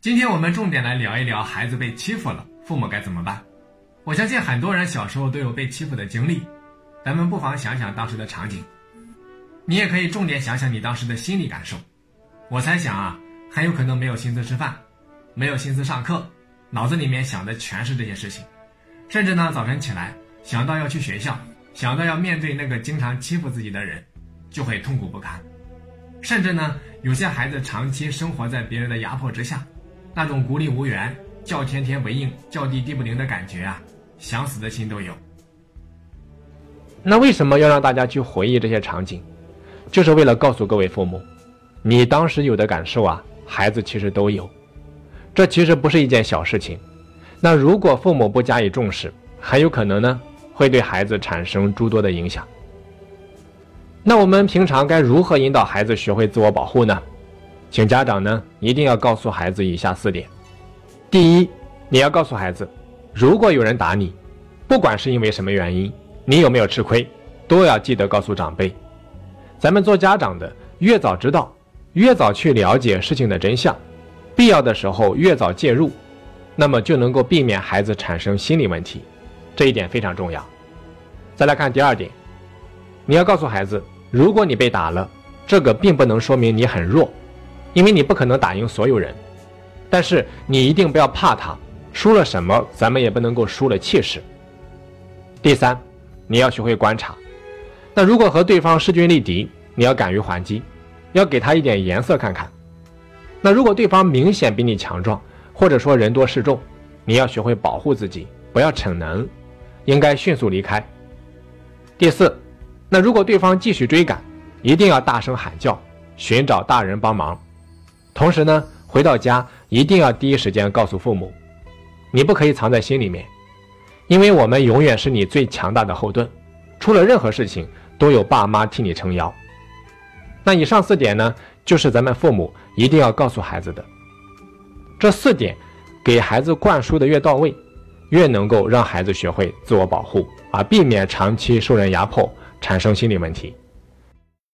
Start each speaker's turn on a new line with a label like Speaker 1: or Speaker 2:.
Speaker 1: 今天我们重点来聊一聊孩子被欺负了，父母该怎么办。我相信很多人小时候都有被欺负的经历，咱们不妨想想当时的场景。你也可以重点想想你当时的心理感受。我猜想啊，很有可能没有心思吃饭，没有心思上课，脑子里面想的全是这些事情，甚至呢，早晨起来想到要去学校，想到要面对那个经常欺负自己的人，就会痛苦不堪。甚至呢，有些孩子长期生活在别人的压迫之下，那种孤立无援、叫天天不应、叫地地不灵的感觉啊，想死的心都有。
Speaker 2: 那为什么要让大家去回忆这些场景？就是为了告诉各位父母，你当时有的感受啊，孩子其实都有。这其实不是一件小事情。那如果父母不加以重视，很有可能呢，会对孩子产生诸多的影响。那我们平常该如何引导孩子学会自我保护呢？请家长呢一定要告诉孩子以下四点：第一，你要告诉孩子，如果有人打你，不管是因为什么原因，你有没有吃亏，都要记得告诉长辈。咱们做家长的，越早知道，越早去了解事情的真相，必要的时候越早介入，那么就能够避免孩子产生心理问题，这一点非常重要。再来看第二点，你要告诉孩子，如果你被打了，这个并不能说明你很弱，因为你不可能打赢所有人，但是你一定不要怕他，输了什么，咱们也不能够输了气势。第三，你要学会观察。那如果和对方势均力敌，你要敢于还击，要给他一点颜色看看。那如果对方明显比你强壮，或者说人多势众，你要学会保护自己，不要逞能，应该迅速离开。第四，那如果对方继续追赶，一定要大声喊叫，寻找大人帮忙。同时呢，回到家一定要第一时间告诉父母，你不可以藏在心里面，因为我们永远是你最强大的后盾，出了任何事情。都有爸妈替你撑腰。那以上四点呢，就是咱们父母一定要告诉孩子的。这四点，给孩子灌输的越到位，越能够让孩子学会自我保护啊，避免长期受人压迫，产生心理问题。